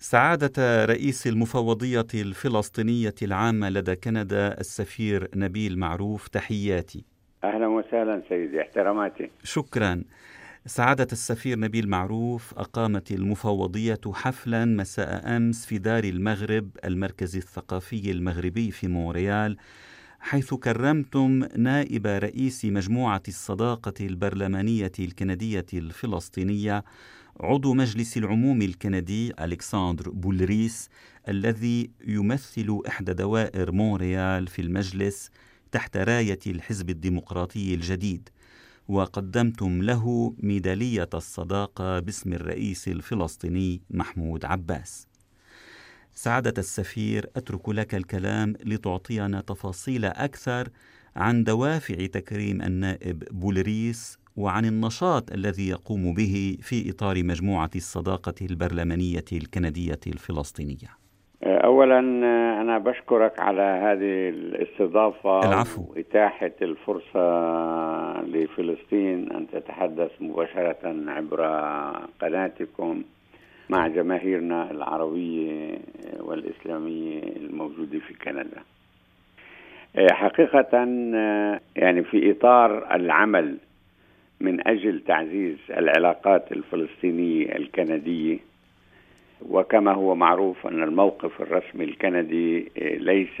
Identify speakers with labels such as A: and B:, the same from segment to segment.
A: سعادة رئيس المفوضية الفلسطينية العامة لدى كندا السفير نبيل معروف تحياتي.
B: أهلا وسهلا سيدي احتراماتي.
A: شكرا. سعادة السفير نبيل معروف أقامت المفوضية حفلا مساء أمس في دار المغرب المركز الثقافي المغربي في مونريال حيث كرمتم نائب رئيس مجموعة الصداقة البرلمانية الكندية الفلسطينية عضو مجلس العموم الكندي ألكسندر بولريس الذي يمثل إحدى دوائر مونريال في المجلس تحت راية الحزب الديمقراطي الجديد وقدمتم له ميدالية الصداقة باسم الرئيس الفلسطيني محمود عباس. سعادة السفير أترك لك الكلام لتعطينا تفاصيل أكثر عن دوافع تكريم النائب بولريس وعن النشاط الذي يقوم به في إطار مجموعة الصداقة البرلمانية الكندية الفلسطينية.
B: اولا أنا بشكرك على هذه الاستضافة
A: العفو.
B: وإتاحة الفرصة لفلسطين أن تتحدث مباشرة عبر قناتكم مع جماهيرنا العربية والإسلامية الموجودة في كندا. حقيقة يعني في إطار العمل من أجل تعزيز العلاقات الفلسطينيه الكنديه وكما هو معروف أن الموقف الرسمي الكندي ليس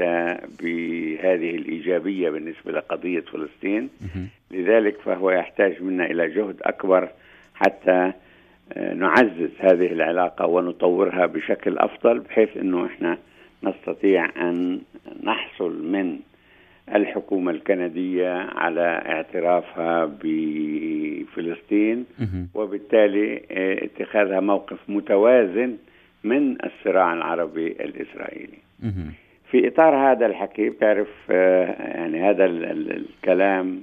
B: بهذه الإيجابية بالنسبة لقضية فلسطين. لذلك فهو يحتاج منا إلى جهد أكبر حتى نعزز هذه العلاقة ونطورها بشكل أفضل بحيث إنه إحنا نستطيع أن نحصل من الحكومة الكندية على اعترافها بفلسطين وبالتالي اتخاذها موقف متوازن من الصراع العربي الإسرائيلي. في إطار هذا الحكي بتعرف يعني هذا الكلام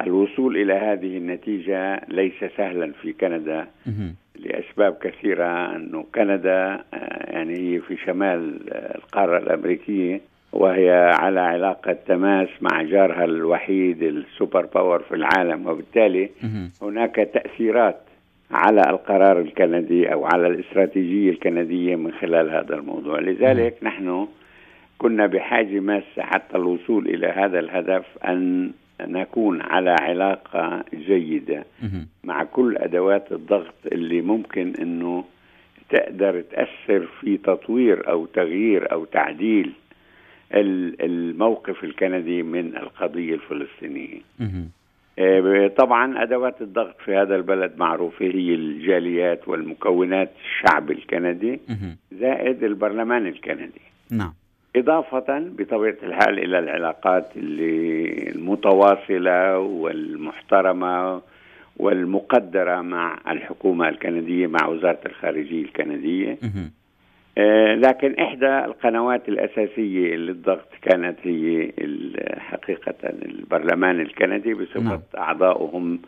B: الوصول إلى هذه النتيجة ليس سهلا في كندا لأسباب كثيرة أنه كندا يعني هي في شمال القارة الأمريكية وهي على علاقة تماس مع جارها الوحيد ال super power في العالم. وبالتالي هناك تأثيرات على القرار الكندي أو على الاستراتيجية الكندية من خلال هذا الموضوع. لذلك نحن كنا بحاجة ماسة حتى الوصول إلى هذا الهدف أن نكون على علاقة جيدة مع كل أدوات الضغط اللي ممكن أنه تقدر تأثر في تطوير أو تغيير أو تعديل الموقف الكندي من القضية الفلسطينية. طبعا أدوات الضغط في هذا البلد معروفة هي الجاليات والمكونات الشعب الكندي زائد البرلمان الكندي.
A: نعم.
B: إضافة بطبيعة الحال إلى العلاقات المتواصلة والمحترمة والمقدرة مع الحكومة الكندية مع وزارة الخارجية الكندية. لكن إحدى القنوات الأساسية للضغط كانت هي حقيقة البرلمان الكندي بصفة نعم. أعضائهم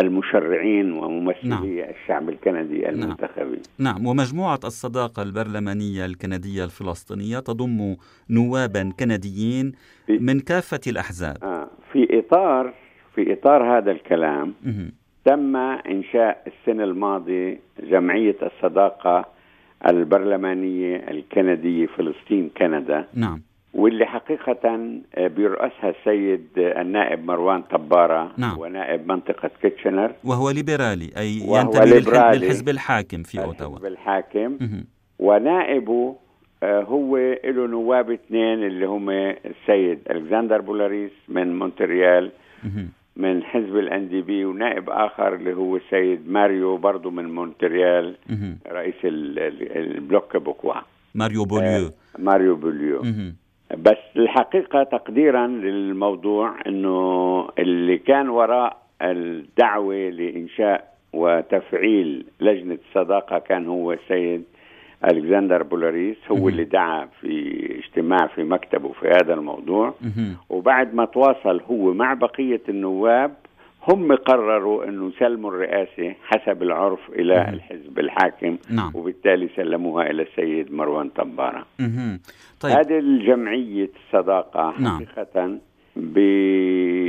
B: المشرعين وممثلي نعم. الشعب الكندي المنتخبين
A: نعم. نعم ومجموعة الصداقة البرلمانية الكندية الفلسطينية تضم نوابا كنديين من كافة الأحزاب
B: آه في إطار في إطار هذا الكلام
A: مه.
B: تم إنشاء السنة الماضية جمعية الصداقة البرلمانية الكندية فلسطين كندا
A: نعم
B: واللي حقيقة بيرأسها السيد النائب مروان طبارة
A: نعم.
B: ونائب منطقة كيتشنر
A: وهو ليبرالي أي ينتمي. للحزب الحاكم في أوتاوا
B: الحزب الحاكم
A: مه.
B: ونائبه هو له نواب اثنين اللي هم السيد ألكسندر بولاريس من مونتريال. من حزب ال NDP ونائب آخر اللي هو السيد ماريو برضه من مونتريال. رئيس ال- ال- ال Bloc Québécois
A: ماريو بوليو
B: ماريو بوليو. بس الحقيقة تقديرا للموضوع إنه اللي كان وراء الدعوة لإنشاء وتفعيل لجنة الصداقة كان هو السيد ألكسندر بولاريس هو
A: مهم.
B: اللي دعا في اجتماع في مكتبه في هذا الموضوع
A: مه.
B: وبعد ما تواصل هو مع بقية النواب هم قرروا أنه يسلموا الرئاسة حسب العرف إلى
A: مهم.
B: الحزب الحاكم
A: نعم
B: وبالتالي سلموها إلى السيد مروان طبارة
A: مه. طيب
B: هذه الجمعية الصداقة
A: نعم.
B: حقيقة ب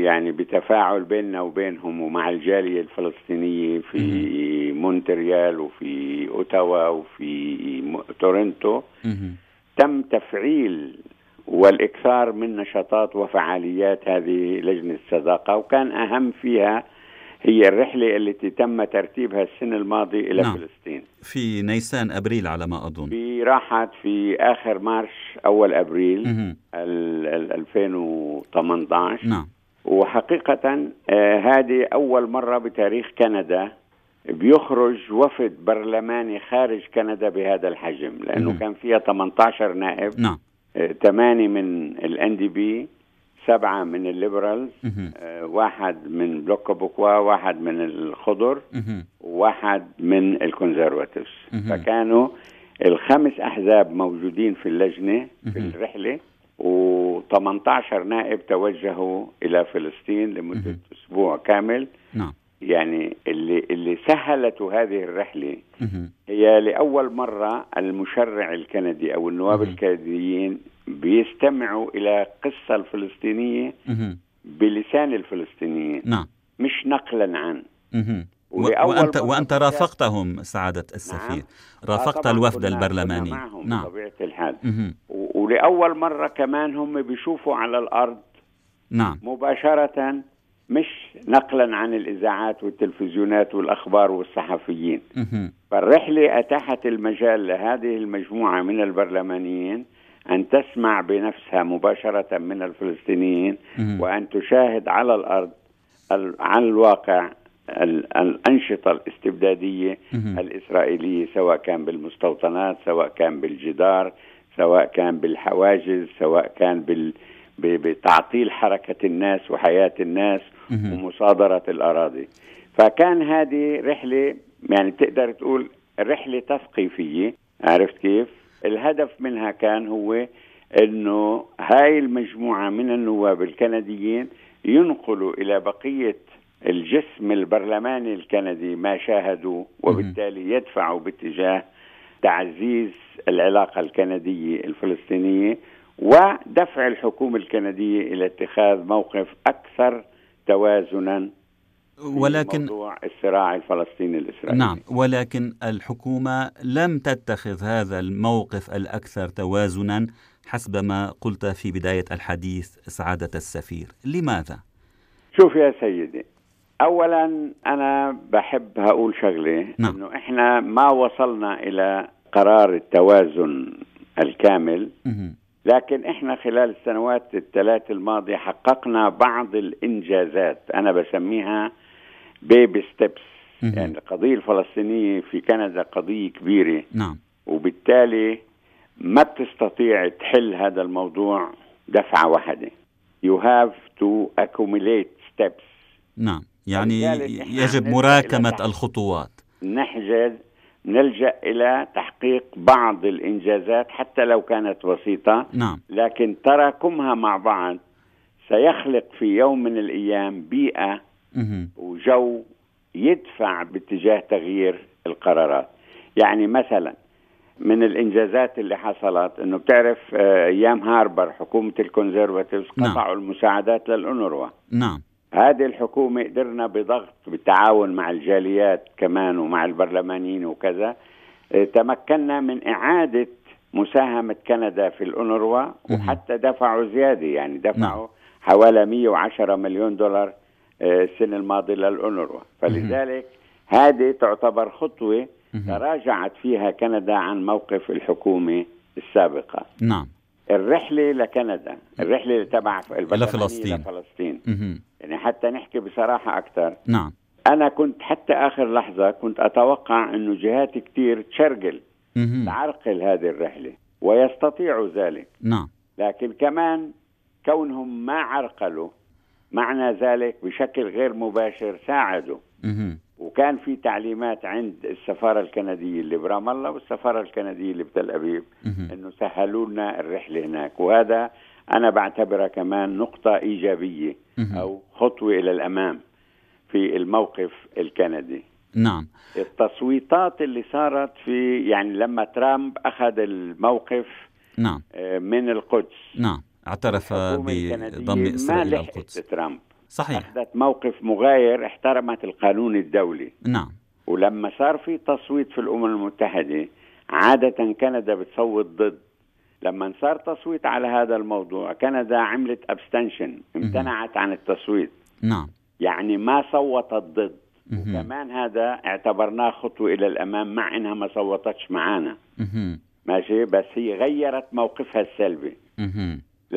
B: يعني بتفاعل بيننا وبينهم ومع الجالية الفلسطينية في مونتريال وفي أوتاوا وفي تورنتو. تم تفعيل والإكثار من نشاطات وفعاليات هذه لجنة الصداقة وكان أهم فيها هي الرحلة التي تم ترتيبها السنة الماضية إلى نعم. فلسطين.
A: في نيسان أبريل على ما أظن.
B: في راحت في آخر March أول أبريل ال 2018
A: نعم.
B: وحقيقة آه هذه أول مرة بتاريخ كندا بيخرج وفد برلماني خارج كندا بهذا الحجم لأنه مم. كان فيها 18 نائب.
A: نعم.
B: ثمانية آه من ال NDP سبعة من ال Liberals آه واحد من Bloc Québécois واحد من الخضر وواحد من الكونزرفاتيفز. فكانوا الخمس أحزاب موجودين في اللجنة في الرحلة و18 نائب توجهوا إلى فلسطين لمدة أسبوع كامل.
A: نعم.
B: يعني اللي اللي سهلته هذه الرحلة هي لأول مرة المشرع الكندي أو النواب الكنديين بيستمعوا إلى قصة الفلسطينية بلسان الفلسطينيين
A: نعم.
B: مش نقلا عن.
A: وأنت, وأنت رافقتهم سعادة السفير. نعم. رافقت الوفد البرلماني.
B: معهم نعم. بطبيعة الحال. ولأول مرة كمان هم بيشوفوا على الأرض
A: نعم.
B: مباشرة مش نقلا عن الإذاعات والتلفزيونات والأخبار والصحفيين. فالرحلة أتاحت المجال لهذه المجموعة من البرلمانيين أن تسمع بنفسها مباشرة من الفلسطينيين وأن تشاهد على الأرض عن الواقع الأنشطة الاستبدادية الإسرائيلية سواء كان بالمستوطنات سواء كان بالجدار سواء كان بالحواجز سواء كان بال بتعطيل حركة الناس وحياة الناس ومصادرة الأراضي. فكان هذه رحلة يعني تقدر تقول رحلة تثقيفية. عرفت كيف؟ الهدف منها كان هو إنه هاي المجموعة من النواب الكنديين ينقلوا إلى بقية الجسم البرلماني الكندي ما شاهدوا وبالتالي يدفعوا باتجاه تعزيز العلاقة الكندية الفلسطينية ودفع الحكومة الكندية إلى اتخاذ موقف أكثر توازنا
A: ولكن
B: موضوع الصراع الفلسطيني الإسرائيلي
A: نعم ولكن الحكومة لم تتخذ هذا الموقف الأكثر توازنا حسب ما قلت في بداية الحديث سعادة السفير لماذا؟
B: شوف يا سيدي أولا أنا بحب هقول شغلة
A: نعم.
B: أنه إحنا ما وصلنا إلى قرار التوازن الكامل
A: مه.
B: لكن إحنا خلال السنوات الثلاث الماضية حققنا بعض الإنجازات أنا بسميها بيبي ستيبس يعني القضية الفلسطينية في كندا قضية كبيرة.
A: نعم.
B: وبالتالي ما بتستطيع تحل هذا الموضوع دفعة واحدة. You have to accumulate steps.
A: نعم. يعني يجب مراكمة الخطوات.
B: نحجز نلجأ إلى تحقيق بعض الإنجازات حتى لو كانت بسيطة.
A: نعم.
B: لكن تراكمها مع بعض سيخلق في يوم من الأيام بيئة
A: مه.
B: وجو يدفع باتجاه تغيير القرارات. يعني مثلا من الإنجازات اللي حصلت إنه بتعرف أيام هاربر حكومة الكونزرفاتيفز قطعوا
A: نعم.
B: المساعدات للأونروا.
A: نعم.
B: هذه الحكومة قدرنا بضغط بالتعاون مع الجاليات كمان ومع البرلمانيين وكذا تمكنا من إعادة مساهمة كندا في الأونروا وحتى دفعوا زيادة يعني دفعوا
A: نعم.
B: حوالي 110 مليون دولار السنة الماضية للأونروا. فلذلك هذه تعتبر خطوة تراجعت فيها كندا عن موقف الحكومة السابقة.
A: نعم.
B: الرحلة لكندا الرحلة تبع
A: لفلسطين.
B: لفلسطين. يعني حتى نحكي بصراحة أكثر.
A: نعم.
B: أنا كنت حتى آخر لحظة كنت أتوقع أنه جهات كتير تشرقل. تعرقل هذه الرحلة ويستطيعوا ذلك.
A: نعم.
B: لكن كمان كونهم ما عرقلوا معنى ذلك بشكل غير مباشر ساعدوا. وكان في تعليمات عند السفارة الكندية اللي برام الله والسفارة الكندية اللي بتل
A: أبيب.
B: إنه سهلوا لنا الرحلة هناك. وهذا أنا بعتبرها كمان نقطة
A: إيجابية.
B: أو خطوة إلى الأمام في الموقف الكندي.
A: نعم.
B: التصويتات اللي صارت في يعني لما ترامب أخذ الموقف
A: نعم.
B: آه، من القدس.
A: نعم. اعترف بضم
B: ما
A: إسرائيل
B: لحقت
A: القدس.
B: ترامب
A: صحيح.
B: أخذت موقف مغاير احترمت القانون الدولي.
A: نعم.
B: ولما صار في تصويت في الأمم المتحدة عادة كندا بتصوت ضد. لما صار تصويت على هذا الموضوع كندا عملت ابستنشن امتنعت عن التصويت.
A: نعم.
B: يعني ما صوتت ضد.
A: مهم.
B: وكمان هذا اعتبرناه خطوة إلى الأمام مع إنها ما صوتتش معانا. ماشي؟ بس هي غيرت موقفها السلبي.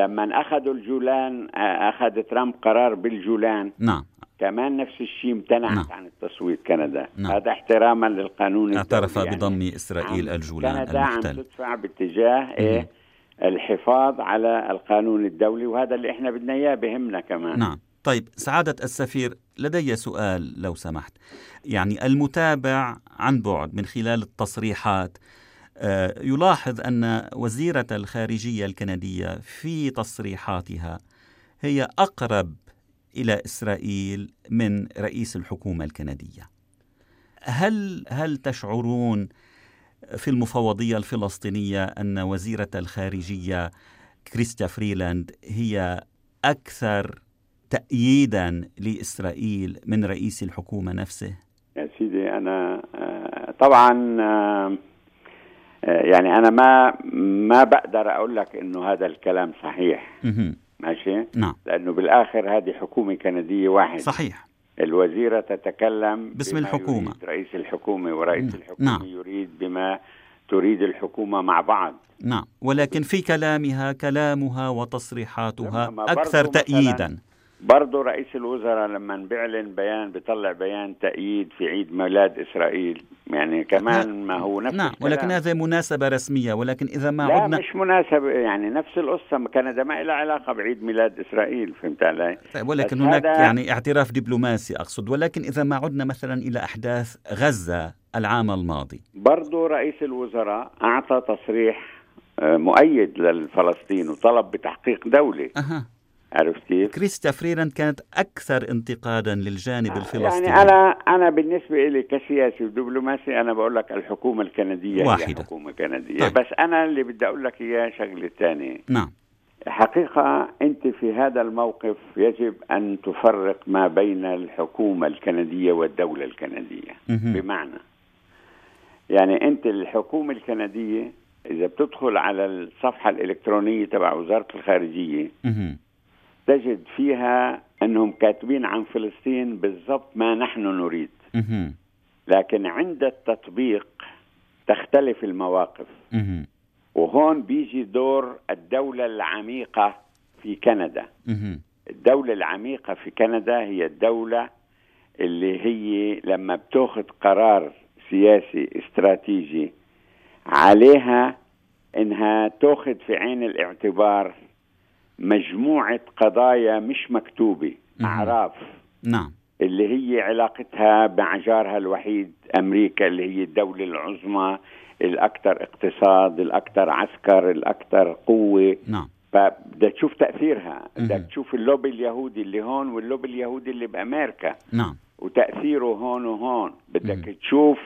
B: لما أخذوا الجولان آه، أخذ ترامب قرار بالجولان.
A: نعم.
B: كمان نفس الشيء امتنعت
A: نعم.
B: عن التصويت كندا.
A: نعم.
B: هذا احتراما للقانون
A: اعترف
B: الدولي
A: بضم
B: يعني
A: إسرائيل
B: عم-
A: الجولان
B: كندا عم
A: المحتل.
B: تدفع باتجاه إيه الحفاظ على القانون الدولي وهذا اللي إحنا بدنا إياه بهمنا كمان.
A: نعم. طيب سعادة السفير لدي سؤال لو سمحت. يعني المتابع عن بعد من خلال التصريحات يلاحظ أن وزيرة الخارجية الكندية في تصريحاتها هي أقرب إلى إسرائيل من رئيس الحكومة الكندية. هل هل تشعرون في المفوضية الفلسطينية أن وزيرة الخارجية كريستيا فريلاند هي أكثر تأييدا لإسرائيل من رئيس الحكومة نفسه؟
B: يا سيدي أنا آه، طبعا آه، آه، يعني أنا ما ما بقدر أقول لك إنه هذا الكلام صحيح. ماشي
A: نعم
B: لأنه بالآخر هذه حكومة كندية واحدة
A: صحيح
B: الوزيرة تتكلم
A: باسم.
B: يريد رئيس الحكومة ورئيس
A: نعم.
B: الحكومة
A: نعم.
B: يريد بما تريد الحكومة مع بعض
A: نعم ولكن في كلامها كلامها وتصريحاتها
B: مثلاً
A: تأييدا
B: برضه رئيس الوزراء لما بيعلن بيان بيطلع بيان تأييد في عيد ميلاد إسرائيل. يعني كمان ما هو نفس
A: نعم. ولكن هذه مناسبة رسمية ولكن إذا ما
B: لا
A: عدنا
B: مش مناسب يعني نفس القصة كندا ما لها علاقة بعيد ميلاد إسرائيل فهمت علي؟
A: طيب ولكن هناك
B: هذا-
A: يعني اعتراف دبلوماسي أقصد. ولكن إذا ما عدنا مثلا إلى أحداث غزة العام الماضي.
B: برضه رئيس الوزراء أعطى تصريح آه، مؤيد للفلسطين وطلب بتحقيق دولي
A: أها.
B: عرفت كيف؟
A: كريستا فريلاند كانت أكثر انتقادا للجانب الفلسطيني
B: يعني أنا أنا بالنسبة لي كسياسي ودبلوماسي أنا بقول لك الحكومة الكندية
A: واحدة.
B: هي حكومة كندية
A: طيب.
B: بس أنا اللي بدي أقول لك إياه شغلة ثانية
A: نعم
B: حقيقة أنت في هذا الموقف يجب أن تفرق ما بين الحكومة الكندية والدولة الكندية
A: مهم.
B: بمعنى يعني أنت الحكومة الكندية إذا بتدخل على الصفحة الإلكترونية تبع وزارة الخارجية
A: مهم.
B: تجد فيها أنهم كاتبين عن فلسطين بالضبط ما نحن نريد. لكن عند التطبيق تختلف المواقف. وهون بيجي دور الدولة العميقة في كندا. الدولة العميقة في كندا هي الدولة اللي هي لما بتاخذ قرار سياسي استراتيجي عليها إنها تاخذ في عين الاعتبار مجموعة قضايا مش مكتوبة. أعراف.
A: نعم.
B: اللي هي علاقتها مع جارها الوحيد أمريكا اللي هي الدولة العظمى الأكثر اقتصاد الأكثر عسكر الأكثر قوة.
A: نعم.
B: فبدك تشوف تأثيرها. بدك. تشوف اللوبي اليهودي اللي هون واللوبي اليهودي اللي بأمريكا.
A: نعم.
B: وتأثيره هون وهون. بدك
A: مهم.
B: تشوف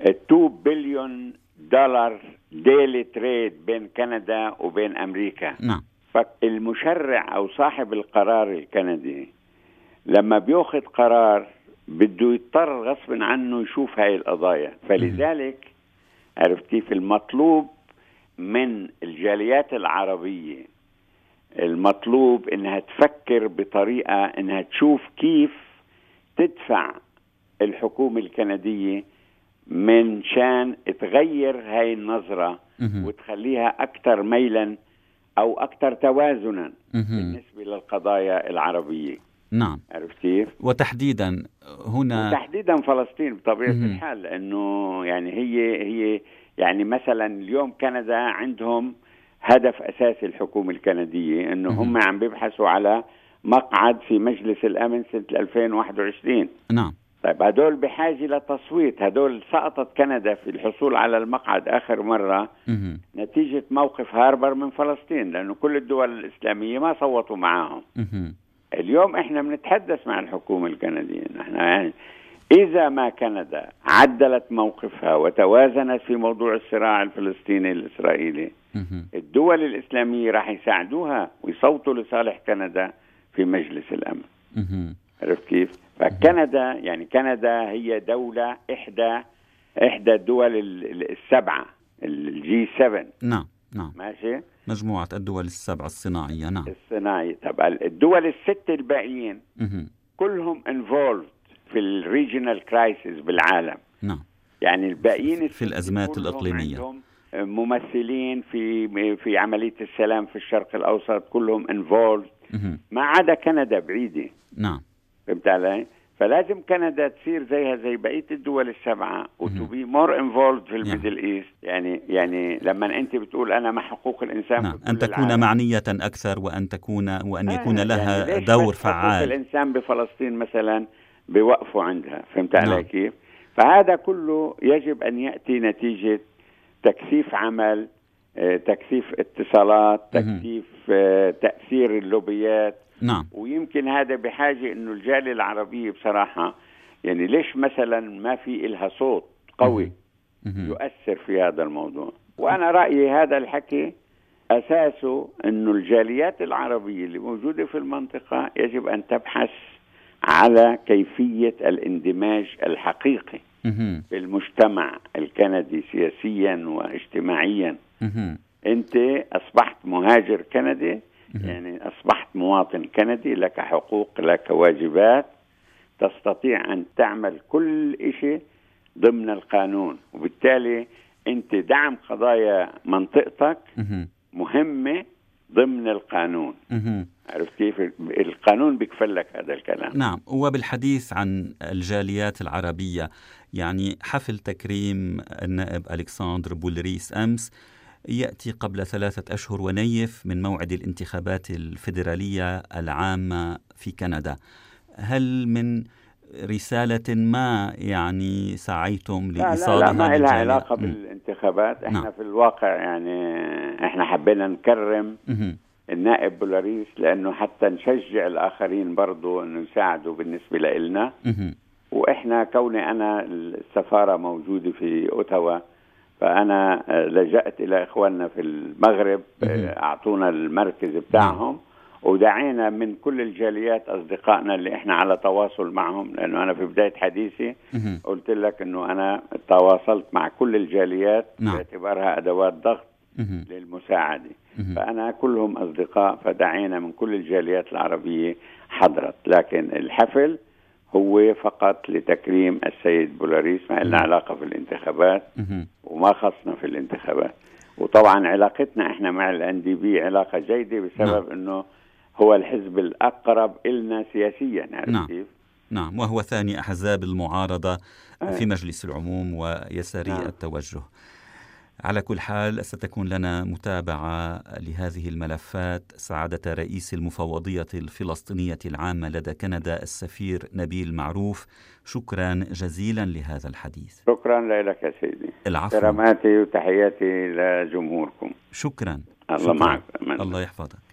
B: 2 بليون دولار ديلي تريد بين كندا وبين أمريكا.
A: نعم.
B: فالمشرع أو صاحب القرار الكندي لما بياخذ قرار بده يضطر غصب عنه يشوف هاي القضايا فلذلك عرفت كيف المطلوب من الجاليات العربية المطلوب إنها تفكر بطريقة إنها تشوف كيف تدفع الحكومة الكندية من شان تغير هاي النظرة. وتخليها أكثر ميلا أو أكثر توازنا
A: مهم.
B: بالنسبة للقضايا العربية
A: نعم
B: عرفت كيف؟
A: وتحديدا هنا
B: وتحديدا فلسطين بطبيعة
A: مهم.
B: الحال لأنه يعني هي هي يعني مثلا اليوم كندا عندهم هدف أساسي الحكومة الكندية أنه
A: مهم.
B: هم عم بيبحثوا على مقعد في مجلس الأمن سنة 2021
A: نعم
B: طيب هدول بحاجة لتصويت. هدول سقطت كندا في الحصول على المقعد آخر مرة.
A: مهم.
B: نتيجة موقف هاربر من فلسطين لأنه كل الدول الإسلامية ما صوتوا معاهم. اليوم إحنا بنتحدث مع الحكومة الكندية. نحن يعني إذا ما كندا عدلت موقفها وتوازنت في موضوع الصراع الفلسطيني الإسرائيلي الدول الإسلامية راح يساعدوها ويصوتوا لصالح كندا في مجلس الأمن. عرفت كيف؟ فكندا يعني كندا هي دولة إحدى إحدى الدول السبعة ال G7
A: نعم نعم.
B: ماشي؟
A: مجموعة الدول السبعة الصناعية نعم.
B: الصناعية. طبعا الدول الست الباقيين كلهم involved في ال regional crisis بالعالم.
A: نعم.
B: يعني الباقيين
A: في الأزمات الإقليمية.
B: ممثلين في في عملية السلام في الشرق الأوسط كلهم involved ما عدا كندا بعيدة.
A: نعم.
B: فهمت علي؟ فلازم كندا تصير زيها زي بقية الدول السبعة و to be more involved في ال Middle East يعني يعني لما أنت بتقول أنا مع حقوق الإنسان
A: نعم أن تكون العالم. معنية أكثر وأن تكون وأن يكون آه لها يعني دور فعال
B: حقوق الإنسان بفلسطين مثلا بوقفوا عندها فهمت نعم. علي كيف؟ فهذا كله يجب أن يأتي نتيجة تكثيف عمل آه، تكثيف اتصالات تكثيف آه، تأثير اللوبيات
A: نعم.
B: ويمكن هذا بحاجة إنه الجالية العربية بصراحة يعني ليش مثلا ما في إلها صوت قوي يؤثر في هذا الموضوع؟ وأنا رأيي هذا الحكي أساسه إنه الجاليات العربية اللي موجودة في المنطقة يجب أن تبحث على كيفية الاندماج الحقيقي في المجتمع الكندي سياسيا واجتماعيا. أنت أصبحت مهاجر كندي يعني أصبحت مواطن كندي لك حقوق لك واجبات تستطيع أن تعمل كل شيء ضمن القانون. وبالتالي أنت دعم قضايا منطقتك مهمة ضمن القانون. عرفت كيف؟ القانون بيكفل لك هذا الكلام.
A: نعم. وبالحديث عن الجاليات العربية يعني حفل تكريم النائب ألكسندر بولريس أمس يأتي قبل ثلاثة أشهر ونيف من موعد الانتخابات الفيدرالية العامة في كندا هل من رسالة ما يعني سعيتم لإيصالها
B: لا, لا, لا ما لها علاقة م. بالانتخابات إحنا نعم. في الواقع يعني إحنا حبينا نكرم م. النائب بولاريس لأنه حتى نشجع الآخرين برضو إنه يساعدوا بالنسبة لنا وإحنا كوني أنا السفارة موجودة في أوتاوا فأنا آه، لجأت إلى إخواننا في المغرب آه، أعطونا المركز بتاعهم ودعينا من كل الجاليات أصدقائنا اللي إحنا على تواصل معهم لأنه أنا في بداية حديثي قلت لك إنه أنا تواصلت مع كل الجاليات نعم. باعتبارها أدوات ضغط للمساعدة. فأنا كلهم أصدقاء فدعينا من كل الجاليات العربية حضرت لكن الحفل هو فقط لتكريم السيد بولاريس ما لنا علاقة في الانتخابات وما خصنا في الانتخابات وطبعا علاقتنا إحنا مع الان دي بي علاقة جيدة بسبب نعم. إنه هو الحزب الأقرب إلنا سياسيا
A: نعم. كيف؟ نعم وهو ثاني أحزاب المعارضة في مجلس العموم ويساري نعم. التوجه على كل حال ستكون لنا متابعة لهذه الملفات. سعادة رئيس المفوضية الفلسطينية العامة لدى كندا السفير نبيل معروف. شكرا جزيلا لهذا الحديث.
B: شكرا لك يا سيدي.
A: العفو.
B: كراماتي وتحياتي لجمهوركم.
A: شكرا.
B: الله معك
A: الله. يحفظك.